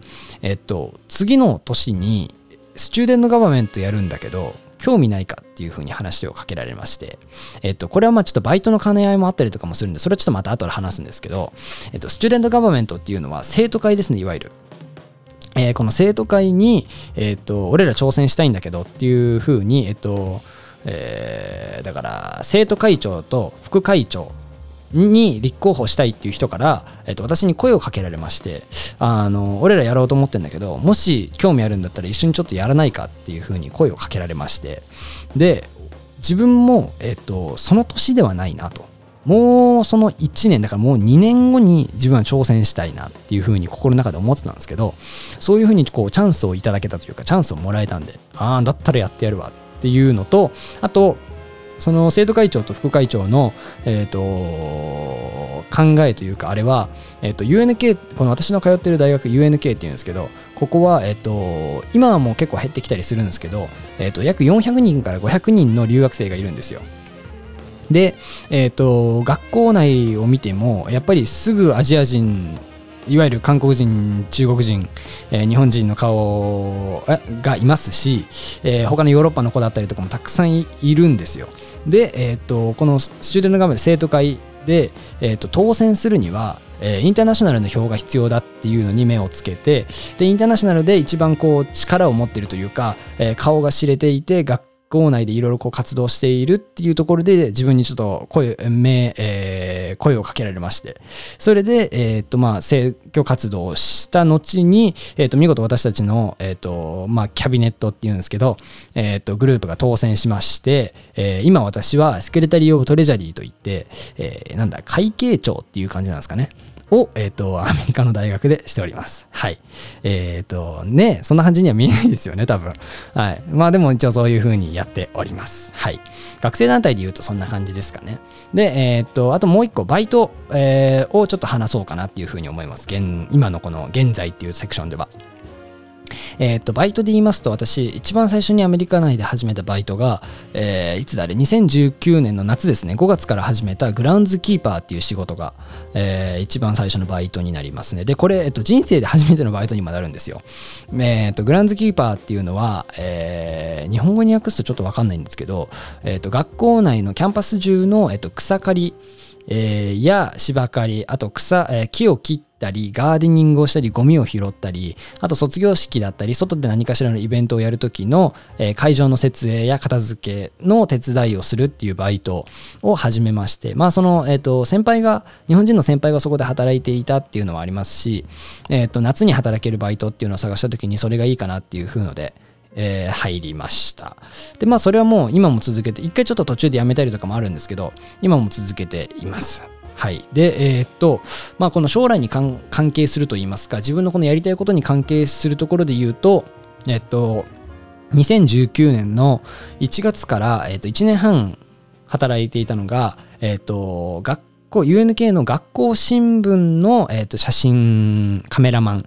え、っと、次の年に、 student government やるんだけど、興味ないかっていうふうに話をかけられまして、えっと、これはまあちょっとバイトの兼ね合いもあったりとかもするんで、それはちょっとまた後で話すんですけど、えっと、 student government っていうのは生徒会ですね、いわゆる。えー、この生徒会に、えっと、俺ら挑戦したいんだけどっていうふうに、えっと、えー、だから生徒会長と副会長に立候補したいっていう人から、えー、と私に声をかけられましてあの俺らやろうと思ってんだけどもし興味あるんだったら一緒にちょっとやらないかっていうふうに声をかけられましてで自分も、えーと、その年ではないなと。もうその1年だからもう2年後に自分は挑戦したいなっていうふうに心の中で思ってたんですけどそういうふうにこうチャンスをいただけたというかチャンスをもらえたんでああだったらやってやるわってっていうのとあとその生徒会長と副会長の、えーと、考えというかあれは、えーと、UNK この私の通ってる大学 UNK っていうんですけどここは、えーと、今はもう結構減ってきたりするんですけど、えー、と約400人から500人の留学生がいるんですよ。で、えー、と学校内を見てもやっぱりすぐアジア人いわゆる韓国人、中国人、えー、日本人の顔がいますし、えー、他のヨーロッパの子だったりとかもたくさんいるんですよ。で、えーと、このスチューデントガム生徒会で、えーと、当選するには、えー、インターナショナルの票が必要だっていうのに目をつけてでインターナショナルで一番こう力を持ってるというか、えー、顔が知れていて学校内でいろいろ活動しているっていうところで自分にちょっと声,、目えー、声をかけられましてそれで、えーとまあ、選挙活動をした後に、えー、と見事私たちの、えーとまあ、キャビネットっていうんですけど、えー、とグループが当選しまして、え、今私は Secretary of Treasury といって、え、なんだ会計長っていう感じなんですかね。を、えっ、ー、と、アメリカの大学でしております。はい。えっ、ー、と、ね、そんな感じには見えないですよね、多分。はい。まあでも一応そういう風にやっております。はい。学生団体で言うとそんな感じですかね。で、えっ、ー、と、あともう一個、バイト、え、をちょっと話そうかなっていう風に思います。現今のこの現在っていうセクションでは。えっ、と、バイトで言いますと、私、一番最初にアメリカ内で始めたバイトが、えー、いつだあれ、2019年の夏ですね、5月から始めたグラウンズキーパーっていう仕事が、えー、一番最初のバイトになりますね。で、これ、えっ、と、人生で初めてのバイトにもなるんですよ。えっ、と、グラウンズキーパーっていうのは、え、日本語に訳すとちょっとわかんないんですけど、えっ、と、学校内のキャンパス中の、えっ、と、草刈り、えー、や芝刈り、あと草、えー、木を切ったり、ガーデニングをしたり、ゴミを拾ったり、あと卒業式だったり、外で何かしらのイベントをやるときの、えー、会場の設営や片付けの手伝いをするっていうバイトを始めまして、まあその、え、ー、と、先輩が、日本人の先輩がそこで働いていたっていうのはありますし、え、ー、と、夏に働けるバイトっていうのを探したときにそれがいいかなっていうふうので、えー、入りました。で、まあそれはもう今も続けて、一回ちょっと途中でやめたりとかもあるんですけど、今も続けています。はい。で、えー、っと、まあこの将来に関係すると言いますか、自分のこのやりたいことに関係するところで言うと、えっと、2019年の1月から、えっと、1年半働いていたのが、えっと、学校 UNK の学校新聞の、えー、と写真カメラマン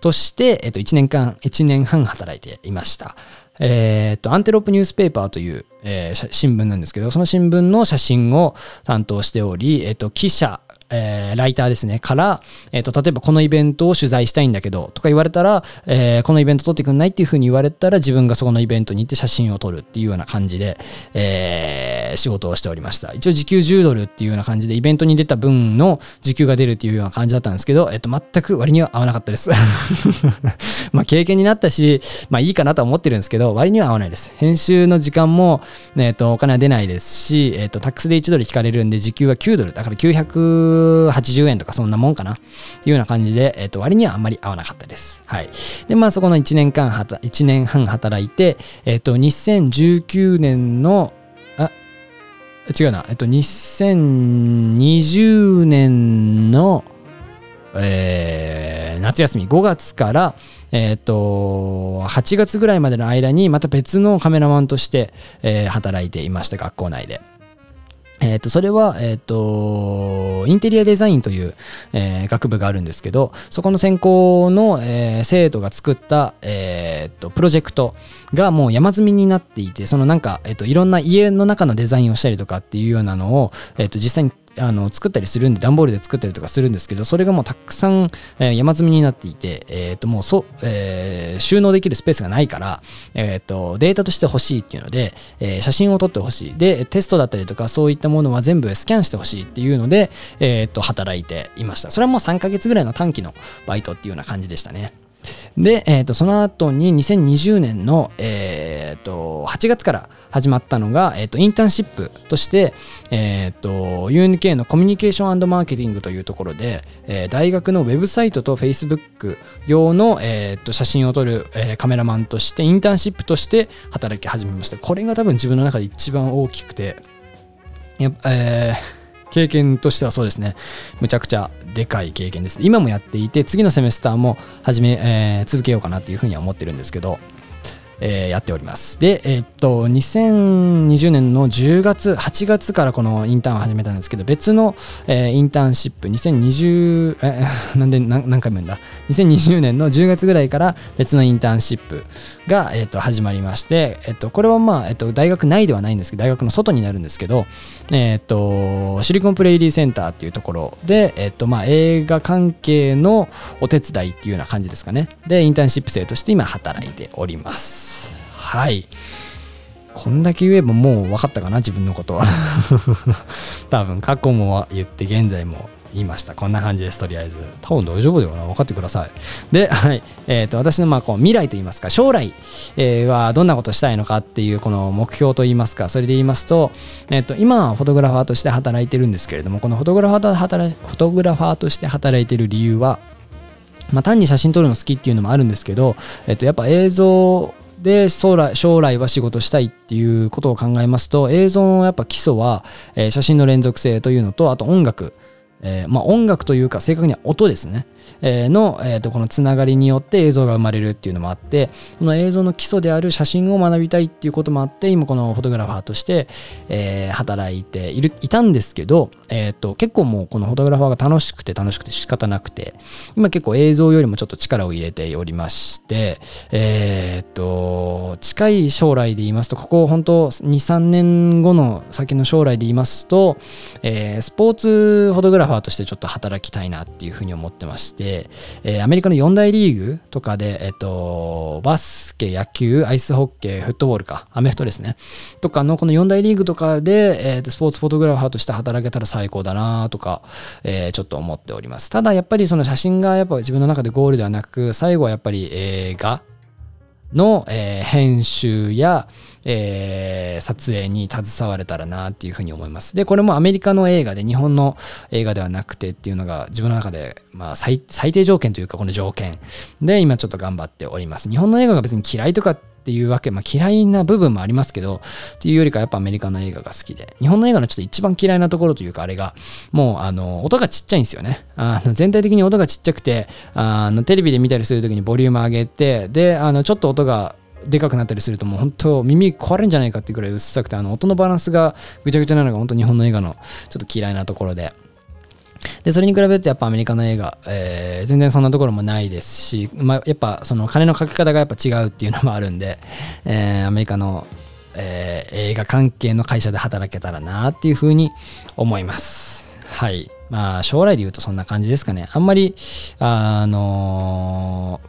として、えー、と1年間1年半働いていました。えー、とアンテロップニュースペーパーという、えー、新聞なんですけどその新聞の写真を担当しており、えー、と記者えー、ライターですね、から、えっ、ー、と、例えばこのイベントを取材したいんだけど、とか言われたら、えー、このイベント撮ってくんないっていうふうに言われたら、自分がそこのイベントに行って写真を撮るっていうような感じで、えー、仕事をしておりました。一応時給10ドルっていうような感じで、イベントに出た分の時給が出るっていうような感じだったんですけど、えっ、と、全く割には合わなかったです。まあ、経験になったし、まあいいかなとは思ってるんですけど、割には合わないです。編集の時間も、えっ、と、お金は出ないですし、えっ、と、タックスで1ドル引かれるんで、時給は9ドル。だから900 180円とかそんなもんかなっていうような感じで、えっ、と、割にはあんまり合わなかったです。はい。で、まあそこの1年間はた、1年半働いて、えっ、と、2019年の、あ、違うな、えっ、と、2020年の、えー、夏休み5月から、えー、と8月ぐらいまでの間にまた別のカメラマンとして、えー、働いていました学校内で。えっ、と、それは、えっ、と、インテリアデザインという、えー、学部があるんですけど、そこの専攻の、えー、生徒が作った、えっ、と、プロジェクトがもう山積みになっていて、そのなんか、えっ、と、いろんな家の中のデザインをしたりとかっていうようなのを、えっ、と、実際にあの作ったりするんで段ボールで作ったりとかするんですけどそれがもうたくさん、えー、山積みになっていて、えー、ともうそ、えー、収納できるスペースがないから、えー、とデータとして欲しいっていうので、えー、写真を撮ってほしい。でテストだったりとかそういったものは全部スキャンしてほしいっていうので、えー、と働いていました。それはもう3ヶ月ぐらいの短期のバイトっていうような感じでしたね。で、えー、とその後に2020年の、えー、と8月から始まったのが、えー、とインターンシップとして、えー、と UNK のコミュニケーションマーケティングというところで、えー、大学のウェブサイトと Facebook 用の、えー、と写真を撮る、えー、カメラマンとしてインターンシップとして働き始めました。これが多分自分の中で一番大きくてやえー経験としてはそうですね、むちゃくちゃでかい経験です。今もやっていて、次のセメスターも始め、えー、続けようかなっていうふうには思ってるんですけど、えー、やっております。で、えー、っと、2020年の10月、8月からこのインターンを始めたんですけど、別の、えー、インターンシップ、2020、え、なんで何何回も言うんだ、2020年の10月ぐらいから別のインターンシップが、えー、っと始まりまして、えっと、これはまあ、えっと、大学内ではないんですけど、大学の外になるんですけど、えっと、シリコンプレイリーセンターっていうところで、えっと、まあ、映画関係のお手伝いっていうような感じですかね。で、インターンシップ生として今働いております。はい。こんだけ言えばもう分かったかな自分のことは 多分過去も言って現在も言いました。こんな感じです、とりあえず。多分大丈夫だよな。分かってください。で、はい。えっ、ー、と、私のまあこう未来といいますか、将来、え、はどんなことしたいのかっていうこの目標といいますか、それで言いますと、えっ、ー、と、今はフォトグラファーとして働いてるんですけれども、このフォトグラファーと働フォトグラファーとして働いてる理由は、まあ、単に写真撮るの好きっていうのもあるんですけど、えっと、やっぱ映像で将来将来は仕事したいっていうことを考えますと映像のやっぱ基礎は、えー、写真の連続性というのとあと音楽。えー、まあ、音楽というか正確には音ですね、えー、の、えー、とこのつながりによって映像が生まれるっていうのもあってこの映像の基礎である写真を学びたいっていうこともあって今このフォトグラファーとして、え働いているいたんですけど、えー、と結構もうこのフォトグラファーが楽しくて楽しくて仕方なくて今結構映像よりもちょっと力を入れておりましてえっと近い将来で言いますとここ本当23年後の先の将来で言いますと、えスポーツフォトグラファーファーとしてちょっと働きたいなっていうふうに思ってまして、えー、アメリカの4大リーグとかで、えっ、と、バスケ、野球、アイスホッケー、フットボールか、アメフトですね。とかのこの4大リーグとかで、えー、スポーツフォトグラファーとして働けたら最高だなとか、えー、ちょっと思っております。ただやっぱりその写真がやっぱ自分の中でゴールではなく、最後はやっぱり映画の、えー、編集や、えー、撮影に携われたらなっていうふうに思います。で、これもアメリカの映画で日本の映画ではなくてっていうのが自分の中で、まあ最、最低条件というかこの条件で今ちょっと頑張っております。日本の映画が別に嫌いとかっていうわけ、まあ、嫌いな部分もありますけど、っていうよりかやっぱアメリカの映画が好きで、日本の映画のちょっと一番嫌いなところというか、あれが、もう、あの、音がちっちゃいんですよね。あの全体的に音がちっちゃくて、あのテレビで見たりするときにボリューム上げて、で、あの、ちょっと音がでかくなったりするともう本当耳壊れるんじゃないかっていうくらいうっさくてあの音のバランスがぐちゃぐちゃなのが本当日本の映画のちょっと嫌いなところで。でそれに比べるとやっぱアメリカの映画、えー、全然そんなところもないですし、まあ、やっぱその金のかけ方がやっぱ違うっていうのもあるんで、えー、アメリカの、えー、映画関係の会社で働けたらなっていうふうに思います。はい。まあ将来で言うとそんな感じですかね。あんまりあの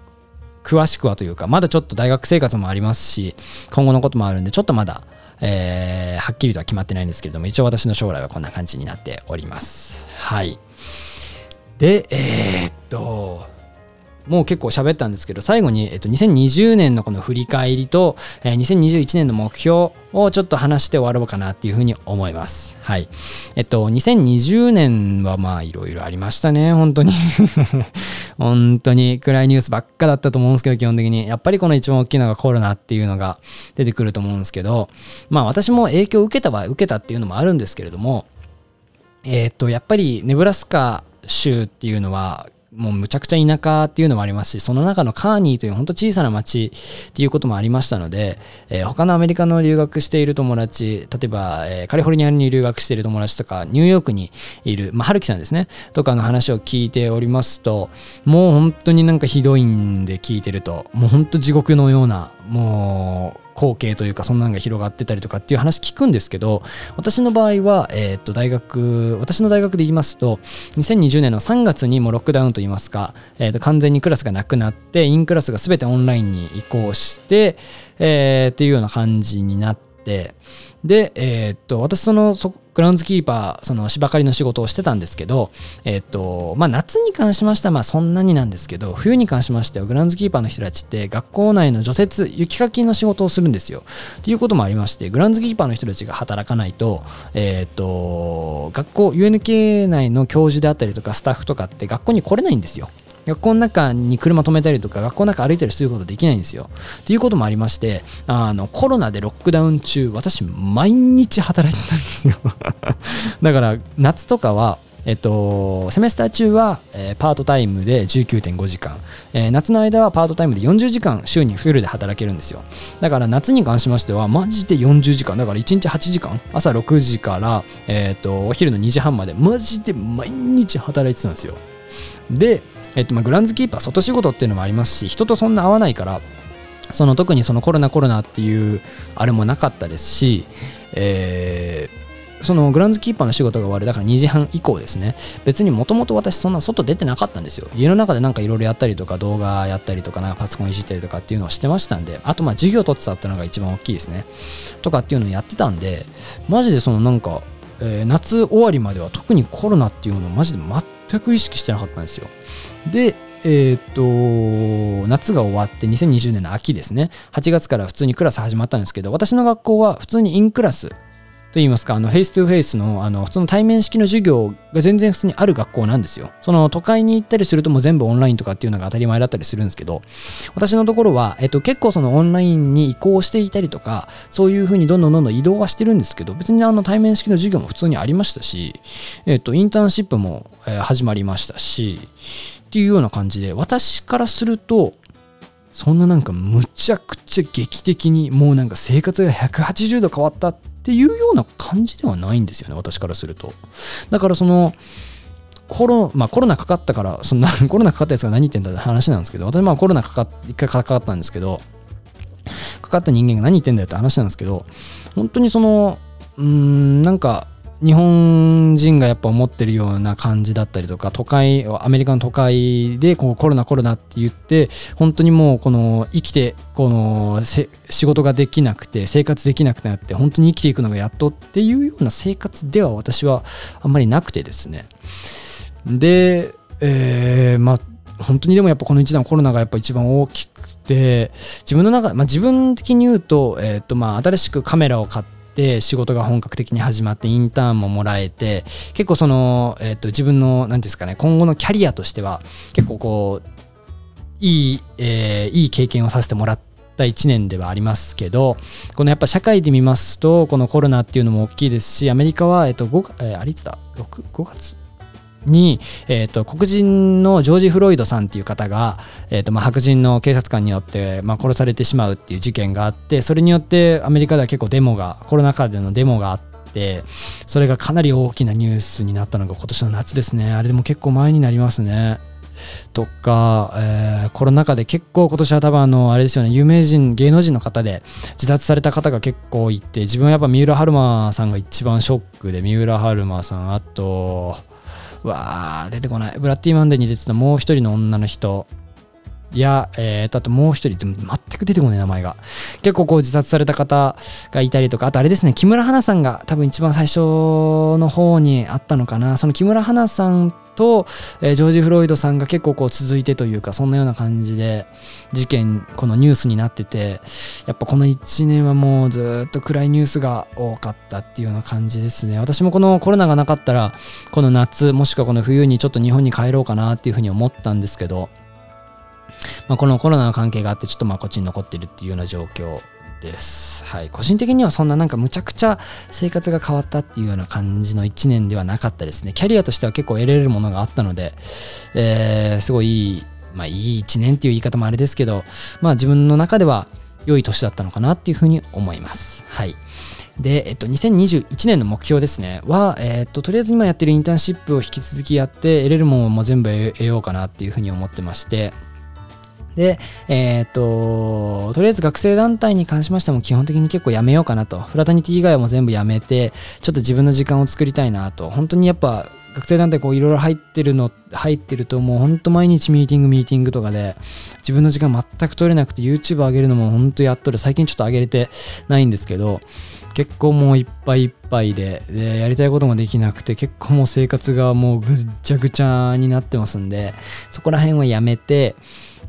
詳しくはというか、まだちょっと大学生活もありますし、今後のこともあるんで、ちょっとまだ、えー、はっきりとは決まってないんですけれども、一応私の将来はこんな感じになっております。はい。で、えー、っと、もう結構喋ったんですけど、最後に、えっと、2020年のこの振り返りと、えー、2021年の目標をちょっと話して終わろうかなっていうふうに思います。はい。えっと、2020年はまあいろいろありましたね、本当に 本当に暗いニュースばっかだったと思うんですけど、基本的に。やっぱりこの一番大きいのがコロナっていうのが出てくると思うんですけど、まあ私も影響を受けたは受けたっていうのもあるんですけれども、えっと、やっぱりネブラスカ州っていうのはもうむちゃくちゃ田舎っていうのもありますし、その中のカーニーという本当小さな町っていうこともありましたので、えー、他のアメリカの留学している友達、例えば、えー、カリフォルニアに留学している友達とか、ニューヨークにいる、まあ、春樹さんですね、とかの話を聞いておりますと、もう本当になんかひどいんで聞いてると、もう本当地獄のような、もう、光景というかそんなのが広がってたりとかっていう話聞くんですけど私の場合は、えー、と大学私の大学で言いますと2020年の3月にもロックダウンといいますか、えー、と完全にクラスがなくなってインクラスが全てオンラインに移行して、えー、っていうような感じになってで、えー、っと、私その、そグラウンズキーパー、その芝刈りの仕事をしてたんですけど、え、っと、まあ夏に関しましてはまあそんなになんですけど、冬に関しましてはグラウンズキーパーの人たちって学校内の除雪、雪かきの仕事をするんですよ。っていうこともありまして、グラウンズキーパーの人たちが働かないと、え、っと、学校、UNK 内の教授であったりとかスタッフとかって学校に来れないんですよ。学校の中に車止めたりとか学校の中歩いたりすることできないんですよ。っていうこともありましてあのコロナでロックダウン中私毎日働いてたんですよ。だから夏とかはえっと、セメスター中は、えー、パートタイムで19.5時間、えー、夏の間はパートタイムで40時間週にフルで働けるんですよ。だから夏に関しましてはマジで40時間。だから1日8時間。朝6時から、えー、っとお昼の2時半までマジで毎日働いてたんですよ。で、えっとま、グランズキーパー外仕事っていうのもありますし人とそんな会わないからその特にそのコロナコロナっていうあれもなかったですし、えーそのグランズキーパーの仕事が終わるだから2時半以降ですね。別にもともと私そんな外出てなかったんですよ。家の中でなんかいろいろやったりとか動画やったりとかなんかパソコンいじったりとかっていうのをしてましたんであとまあ授業取ってたっていうのが一番大きいですね。とかっていうのをやってたんでマジでそのなんか、えー、夏終わりまでは特にコロナっていうのをマジで全く意識してなかったんですよ。でえー、っと、夏が終わって2020年の秋ですね。8月から普通にクラス始まったんですけど、私の学校は普通に in class と言いますか、あの、 face to face の、あの、普通の対面式の授業が全然普通にある学校なんですよ。その、都会に行ったりするともう全部オンラインとかっていうのが当たり前だったりするんですけど、私のところは、えっと、結構そのオンラインに移行していたりとか、そういうふうにどんどんどんどん移動はしてるんですけど、別にあの、対面式の授業も普通にありましたし、えっと、インターンシップも、始まりましたし、っていうような感じで、私からすると、そんななんかむちゃくちゃ劇的にもうなんか生活が180度変わったっていうような感じではないんですよね私からすると。だからそのコロ,、まあ、コロナかかったからそんな コロナかかったやつが何言ってんだって話なんですけど私まあコロナかか一回かかったんですけどかかった人間が何言ってんだよって話なんですけど本当にそのうーんなんか日本人がやっぱ思ってるような感じだったりとか都会アメリカの都会でこうコロナコロナって言って本当にもうこの生きてこの仕事ができなくて生活できなくなって本当に生きていくのがやっとっていうような生活では私はあんまりなくてですね。で、えー、まあ本当にでもやっぱこの1年コロナがやっぱ一番大きくて自分の中、まあ、自分的に言うと,、えーとまあ、新しくカメラを買ってって仕事が本格的に始まってインターンももらえて結構その、えー、と自分の何ですかね今後のキャリアとしては結構こういい、えー、いい経験をさせてもらった1年ではありますけどこのやっぱ社会で見ますとこのコロナっていうのも大きいですしアメリカは、えっと5、えー、あれいつだ？6, 5月？に、えーと、黒人のジョージ・フロイドさんっていう方が、えーとまあ、白人の警察官によって、まあ、殺されてしまうっていう事件があってそれによってアメリカでは結構デモがコロナ禍でのデモがあってそれがかなり大きなニュースになったのが今年の夏ですね。あれでも結構前になりますね。とか、えー、コロナ禍で結構今年は多分あのあれですよね有名人芸能人の方で自殺された方が結構いて自分はやっぱ三浦春馬さんが一番ショックで三浦春馬さんあとわー、出てこない。ブラッディ・マンデーに出てたもう一人の女の人。いや、えー、あともう一人、全く出てこない名前が。結構こう自殺された方がいたりとか、あとあれですね、木村花さんが多分一番最初の方にあったのかな。その木村花さんと、えー、ジョージ・フロイドさんが結構こう続いてというかそんなような感じで事件このニュースになっててやっぱこの1年はもうずっと暗いニュースが多かったっていうような感じですね。私もこのコロナがなかったらこの夏もしくはこの冬にちょっと日本に帰ろうかなっていうふうに思ったんですけどまあ、このコロナの関係があってちょっとまあこっちに残ってるっていうような状況です。はい。個人的にはそんななんかむちゃくちゃ生活が変わったっていうような感じの1年ではなかったですね。キャリアとしては結構得られるものがあったので、えー、すごいいい、まあいい1年っていう言い方もあれですけど、まあ自分の中では良い年だったのかなっていうふうに思います。はい。で、えっと、2021年の目標ですね、は、えっと、とりあえず今やってるインターンシップを引き続きやって、得れるものも全部得ようかなっていうふうに思ってまして、で、えー、っと、とりあえず学生団体に関しましても基本的に結構やめようかなと。フラタニティ以外も全部やめて、ちょっと自分の時間を作りたいなと。本当にやっぱ学生団体こういろいろ入ってるの、入ってるともう本当毎日ミーティングミーティングとかで自分の時間全く取れなくて YouTube 上げるのも本当やっとる。最近ちょっと上げれてないんですけど、結構もういっぱいいっぱいででやりたいこともできなくて結構もう生活がもうぐっちゃぐちゃになってますんでそこら辺はやめて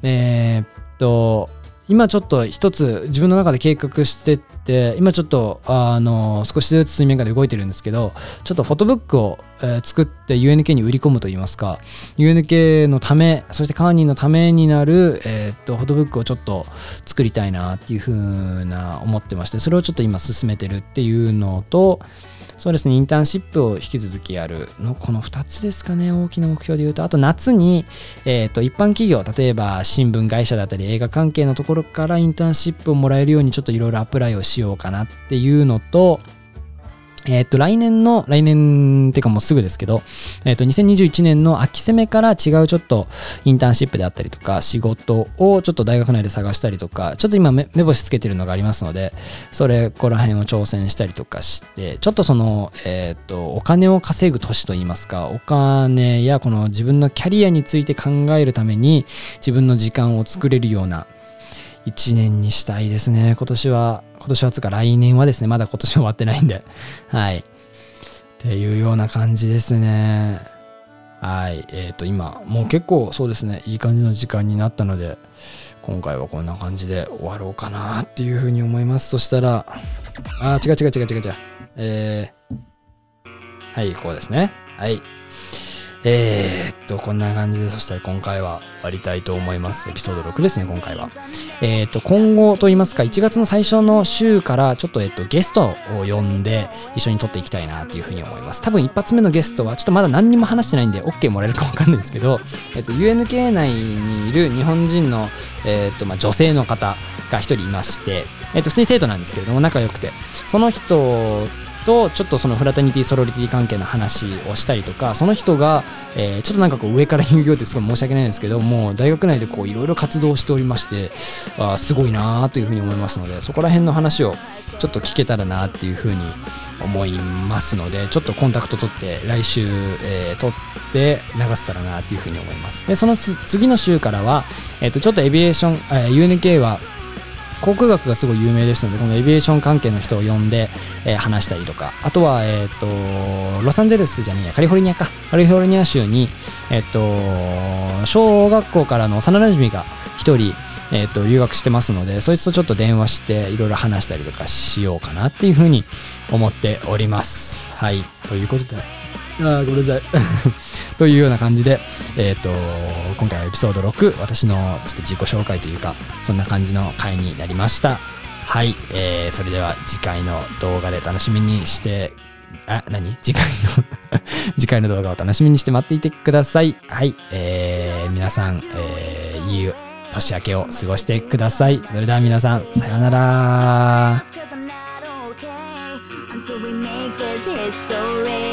えー、っと今ちょっと一つ自分の中で計画してって今ちょっとあの少しずつ水面下で動いてるんですけどちょっとフォトブックを、えー、作って UNK に売り込むといいますか UNK のためそしてカーニーのためになる、えー、っとフォトブックをちょっと作りたいなっていうふうな思ってましてそれをちょっと今進めてるっていうのとそうですね、インターンシップを引き続きやるの、この2つですかね、大きな目標で言うと、あと夏に、えっ、と、一般企業、例えば新聞会社だったり映画関係のところからインターンシップをもらえるようにちょっといろいろアプライをしようかなっていうのと、えっ、と、来年の、来年ってかもうすぐですけど、えっ、と、2021年の秋攻めから違うちょっとインターンシップであったりとか、仕事をちょっと大学内で探したりとか、ちょっと今目星つけてるのがありますので、それ、ここら辺を挑戦したりとかして、ちょっとその、えっ、と、お金を稼ぐ年といいますか、お金やこの自分のキャリアについて考えるために、自分の時間を作れるような、一年にしたいですね。今年は、今年はつか来年はですね、まだ今年終わってないんで。はい。っていうような感じですね。はい。えっ、ー、と、今、もう結構そうですね、いい感じの時間になったので、今回はこんな感じで終わろうかなっていうふうに思います。そしたら、あ、違う違う違う違う違う。えー、はい、こうですね。はい。えー、っと、こんな感じで、そしたら今回は終わりたいと思います。エピソード6ですね、今回は。えー、っと、今後と言いますか、1月の最初の週から、ちょっと、えっと、ゲストを呼んで、一緒に撮っていきたいなというふうに思います。多分一発目のゲストは、ちょっとまだ何にも話してないんで、OK もらえるかわかんないんですけど、えっと、UNK 内にいる日本人の、えっと、まあ、女性の方が一人いまして、えっと、普通に生徒なんですけれども、仲良くて、その人とちょっとそのフラタニティソロリティ関係の話をしたりとかその人が、えー、ちょっとなんかこう上から言うよってすごい申し訳ないんですけども大学内でこういろいろ活動しておりましてあすごいなというふうに思いますのでそこら辺の話をちょっと聞けたらなっていうふうに思いますのでちょっとコンタクト取って来週、えー、取って流せたらなっていうふうに思います。でその次の週からは、えー、とちょっとエビエーション、えー、UNK は航空学がすごい有名ですのでこのエビエーション関係の人を呼んで、えー、話したりとか。あとは、えーと、ロサンゼルスじゃねえやカリフォルニアか。カリフォルニア州に、えーと、小学校からの幼なじみが1人えーと、留学してますのでそいつとちょっと電話していろいろ話したりとかしようかなっていうふうに思っております。はい。ということであごめんなさい というような感じで、えっ、ー、と、今回はエピソード6、私のちょっと自己紹介というか、そんな感じの回になりました。はい、えー、それでは次回の動画で楽しみにして、あ、何？次回の 次回の動画を楽しみにして待っていてください。はい、えー、皆さん、えー、いい年明けを過ごしてください。それでは皆さん、さようなら。history. Right foot forward, don't look